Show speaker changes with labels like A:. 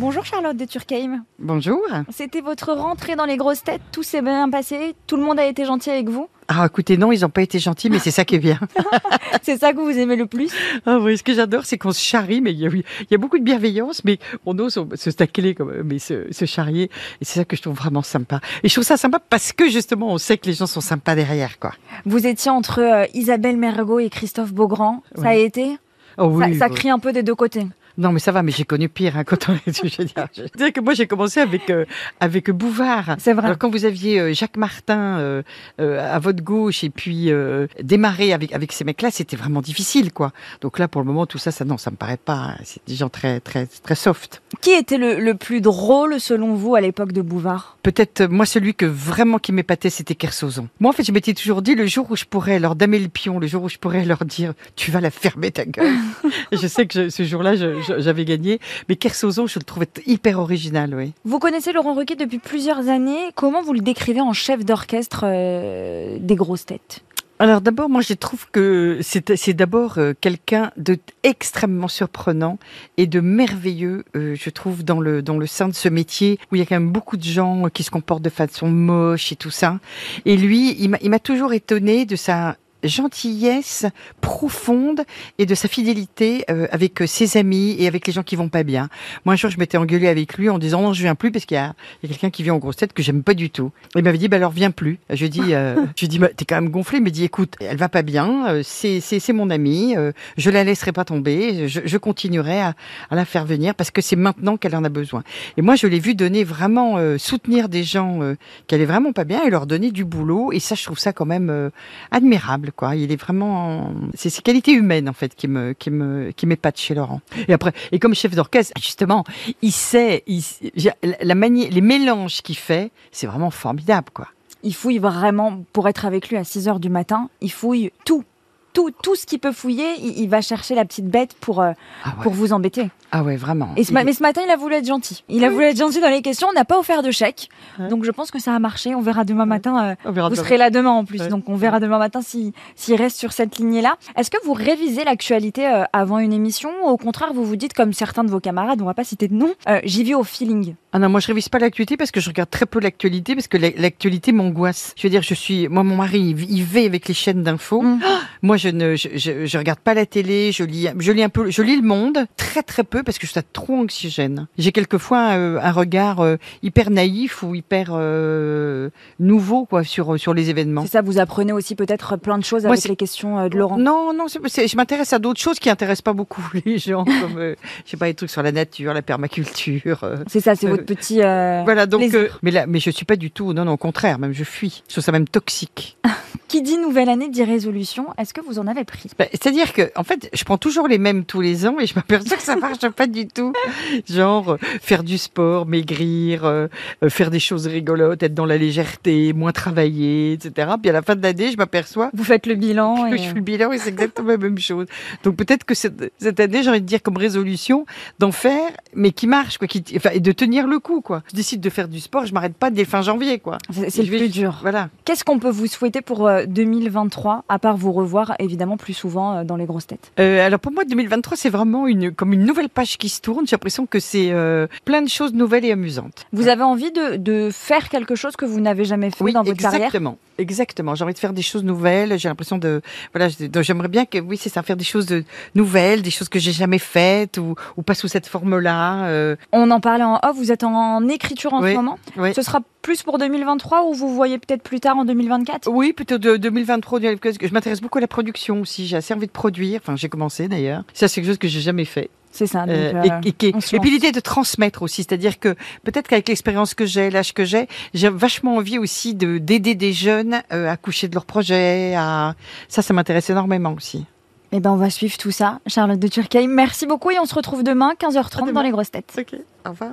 A: Bonjour Charlotte de Turckheim.
B: Bonjour.
A: C'était votre rentrée dans les grosses têtes, tout s'est bien passé, tout le monde a été gentil avec vous?
B: Ah, écoutez, non, ils n'ont pas été gentils, mais c'est ça qui est bien.
A: C'est ça que vous aimez le plus?
B: Ah oui, ce que j'adore, c'est qu'on se charrie, mais il y, a, il y a beaucoup de bienveillance, mais on ose se comme, mais se, se charrier. Et c'est ça que je trouve vraiment sympa. Et je trouve ça sympa parce que justement, on sait que les gens sont sympas derrière, quoi.
A: Vous étiez entre euh, Isabelle Mergot et Christophe Beaugrand, ça a été?
B: Oh oui.
A: Ça, crie un peu des deux côtés.
B: Non, mais ça va, mais j'ai connu pire hein, quand on je veux dire, je veux dire que moi j'ai commencé avec euh, avec Bouvard.
A: C'est vrai.
B: Alors quand vous aviez euh, Jacques Martin euh, euh, à votre gauche et puis euh, démarrer avec avec ces mecs-là, c'était vraiment difficile, quoi. Donc là, pour le moment, tout ça, ça non, ça me paraît pas. hein. C'est des gens très très très soft.
A: Qui était le, le plus drôle selon vous à l'époque de Bouvard?
B: Peut-être moi celui que vraiment qui m'épatait, c'était Kersozon. Moi, en fait, je m'étais toujours dit le jour où je pourrais leur damer le pion, le jour où je pourrais leur dire tu vas la fermer ta gueule. Je sais que je- ce jour-là, je- je- j'avais gagné. Mais Kersozon, je le trouvais hyper original, oui.
A: Vous connaissez Laurent Ruquier depuis plusieurs années, comment vous le décrivez en chef d'orchestre euh, des grosses têtes?
B: Alors d'abord, moi je trouve que c'est d'abord euh, quelqu'un de extrêmement surprenant et de merveilleux, euh, je trouve, dans le dans le sein de ce métier où il y a quand même beaucoup de gens qui se comportent de façon moche et tout ça. Et lui, il m'a il m'a toujours étonné de sa gentillesse profonde et de sa fidélité euh, avec euh, ses amis et avec les gens qui vont pas bien. Moi un jour je m'étais engueulée avec lui en disant non je viens plus parce qu'il y a, a quelqu'un qui vient en grosse tête que j'aime pas du tout. Il m'avait dit bah alors viens plus. Je dit euh, je dit bah, t'es quand même gonflé. Il m'a dit écoute elle va pas bien, euh, c'est mon amie, euh, je la laisserai pas tomber, je, je continuerai à, à la faire venir parce que c'est maintenant qu'elle en a besoin. Et moi je l'ai vu donner vraiment euh, soutenir des gens euh, qui allaient vraiment pas bien et leur donner du boulot et ça je trouve ça quand même euh, Il est vraiment c'est ses qualités humaines en fait qui me qui me qui m'épatent chez Laurent. Et après et comme chef d'orchestre justement, il sait la manière les mélanges qu'il fait, c'est vraiment formidable quoi.
A: Il fouille vraiment, pour être avec lui à 6 heures du matin, il fouille tout. Tout, tout ce qu'il peut fouiller, il, il va chercher la petite bête pour, euh,
B: Ah ouais,
A: pour vous embêter.
B: ah ouais vraiment.
A: Et ce
B: Il
A: ma-
B: est-
A: mais ce matin, il a voulu être gentil. Il a voulu être gentil dans les questions. On n'a pas offert de chèque.
B: Ouais.
A: Donc je pense que ça a marché. On verra demain matin. euh,
B: verra
A: vous
B: demain.
A: serez là demain en plus. Donc on verra demain matin si- s'il reste sur cette lignée-là. Est-ce que vous révisez l'actualité euh, avant une émission ou au contraire, vous vous dites, comme certains de vos camarades, on va pas citer de nom, j'y vais au feeling?
B: Ah non, moi je révise pas l'actualité parce que je regarde très peu l'actualité parce que la- l'actualité m'angoisse. Je veux dire, je suis, moi mon mari il, veille avec les chaînes d'infos.
A: Mm.
B: Moi je ne, je, je, je regarde pas la télé, je lis, je lis un peu, je lis le Monde très très peu parce que je suis trop anxiogène. J'ai quelquefois euh, un regard euh, hyper naïf ou hyper euh, nouveau quoi sur sur les événements.
A: C'est ça, vous apprenez aussi peut-être plein de choses
B: Moi,
A: avec les questions de Laurent.
B: Non, non, je m'intéresse à d'autres choses qui intéressent pas beaucoup les gens, comme je sais pas les trucs sur la nature, la permaculture.
A: C'est ça, c'est votre petit.
B: Voilà, donc, mais là, mais je suis pas du tout, non, non, au contraire, même je fuis. Je trouve ça même toxique.
A: Qui dit nouvelle année dit résolution. Est-ce que vous en avez pris
B: Bah, C'est-à-dire que, en fait, je prends toujours les mêmes tous les ans et je m'aperçois que ça marche pas du tout. Genre, euh, faire du sport, maigrir, euh, euh, faire des choses rigolotes, être dans la légèreté, moins travailler, etc. Puis à la fin de l'année, je m'aperçois
A: Vous faites le bilan.
B: que
A: et-
B: je fais le bilan et c'est exactement la même chose. Donc peut-être que cette, cette année, j'ai envie de dire comme résolution d'en faire, mais qui marche, quoi, qui, enfin, et de tenir le coup, quoi. Je décide de faire du sport, je m'arrête pas dès fin janvier, quoi.
A: C'est le
B: vais-
A: plus dur.
B: Voilà.
A: Qu'est-ce qu'on peut vous souhaiter pour euh, 2023, à part vous revoir évidemment plus souvent euh, dans les grosses têtes
B: Euh, alors pour moi, 2023, c'est vraiment une comme une nouvelle page qui se tourne. J'ai l'impression que c'est euh, plein de choses nouvelles et amusantes.
A: Vous avez envie de, de faire quelque chose que vous n'avez jamais fait
B: Oui,
A: dans votre carrière?
B: exactement, exactement. J'ai envie de faire des choses nouvelles. J'ai l'impression de voilà, j'aimerais bien que oui, c'est ça, faire des choses de, nouvelles, des choses que j'ai jamais faites ou, ou pas sous cette forme-là. euh,
A: On en parlait en off, vous êtes en écriture en
B: Oui.
A: ce moment.
B: oui.
A: Ce sera plus pour 2023 ou vous voyez peut-être plus tard en 2024
B: Oui, plutôt de 2023. parce que Je m'intéresse beaucoup à la production aussi. J'ai assez envie de produire. Enfin, j'ai commencé d'ailleurs. Ça, c'est quelque chose que j'ai jamais fait.
A: C'est ça. Donc,
B: Euh,
A: euh,
B: et, puis l'idée de transmettre aussi, c'est-à-dire que peut-être qu'avec l'expérience que j'ai, l'âge que j'ai, j'ai vachement envie aussi de d'aider des jeunes euh, à coucher de leurs projets. À... Ça, ça m'intéresse énormément aussi.
A: Eh ben, on va suivre tout ça. Charlotte de Turckheim, merci beaucoup et on se retrouve demain, 15h30
B: À demain.
A: dans les grosses têtes.
B: Ok, au revoir.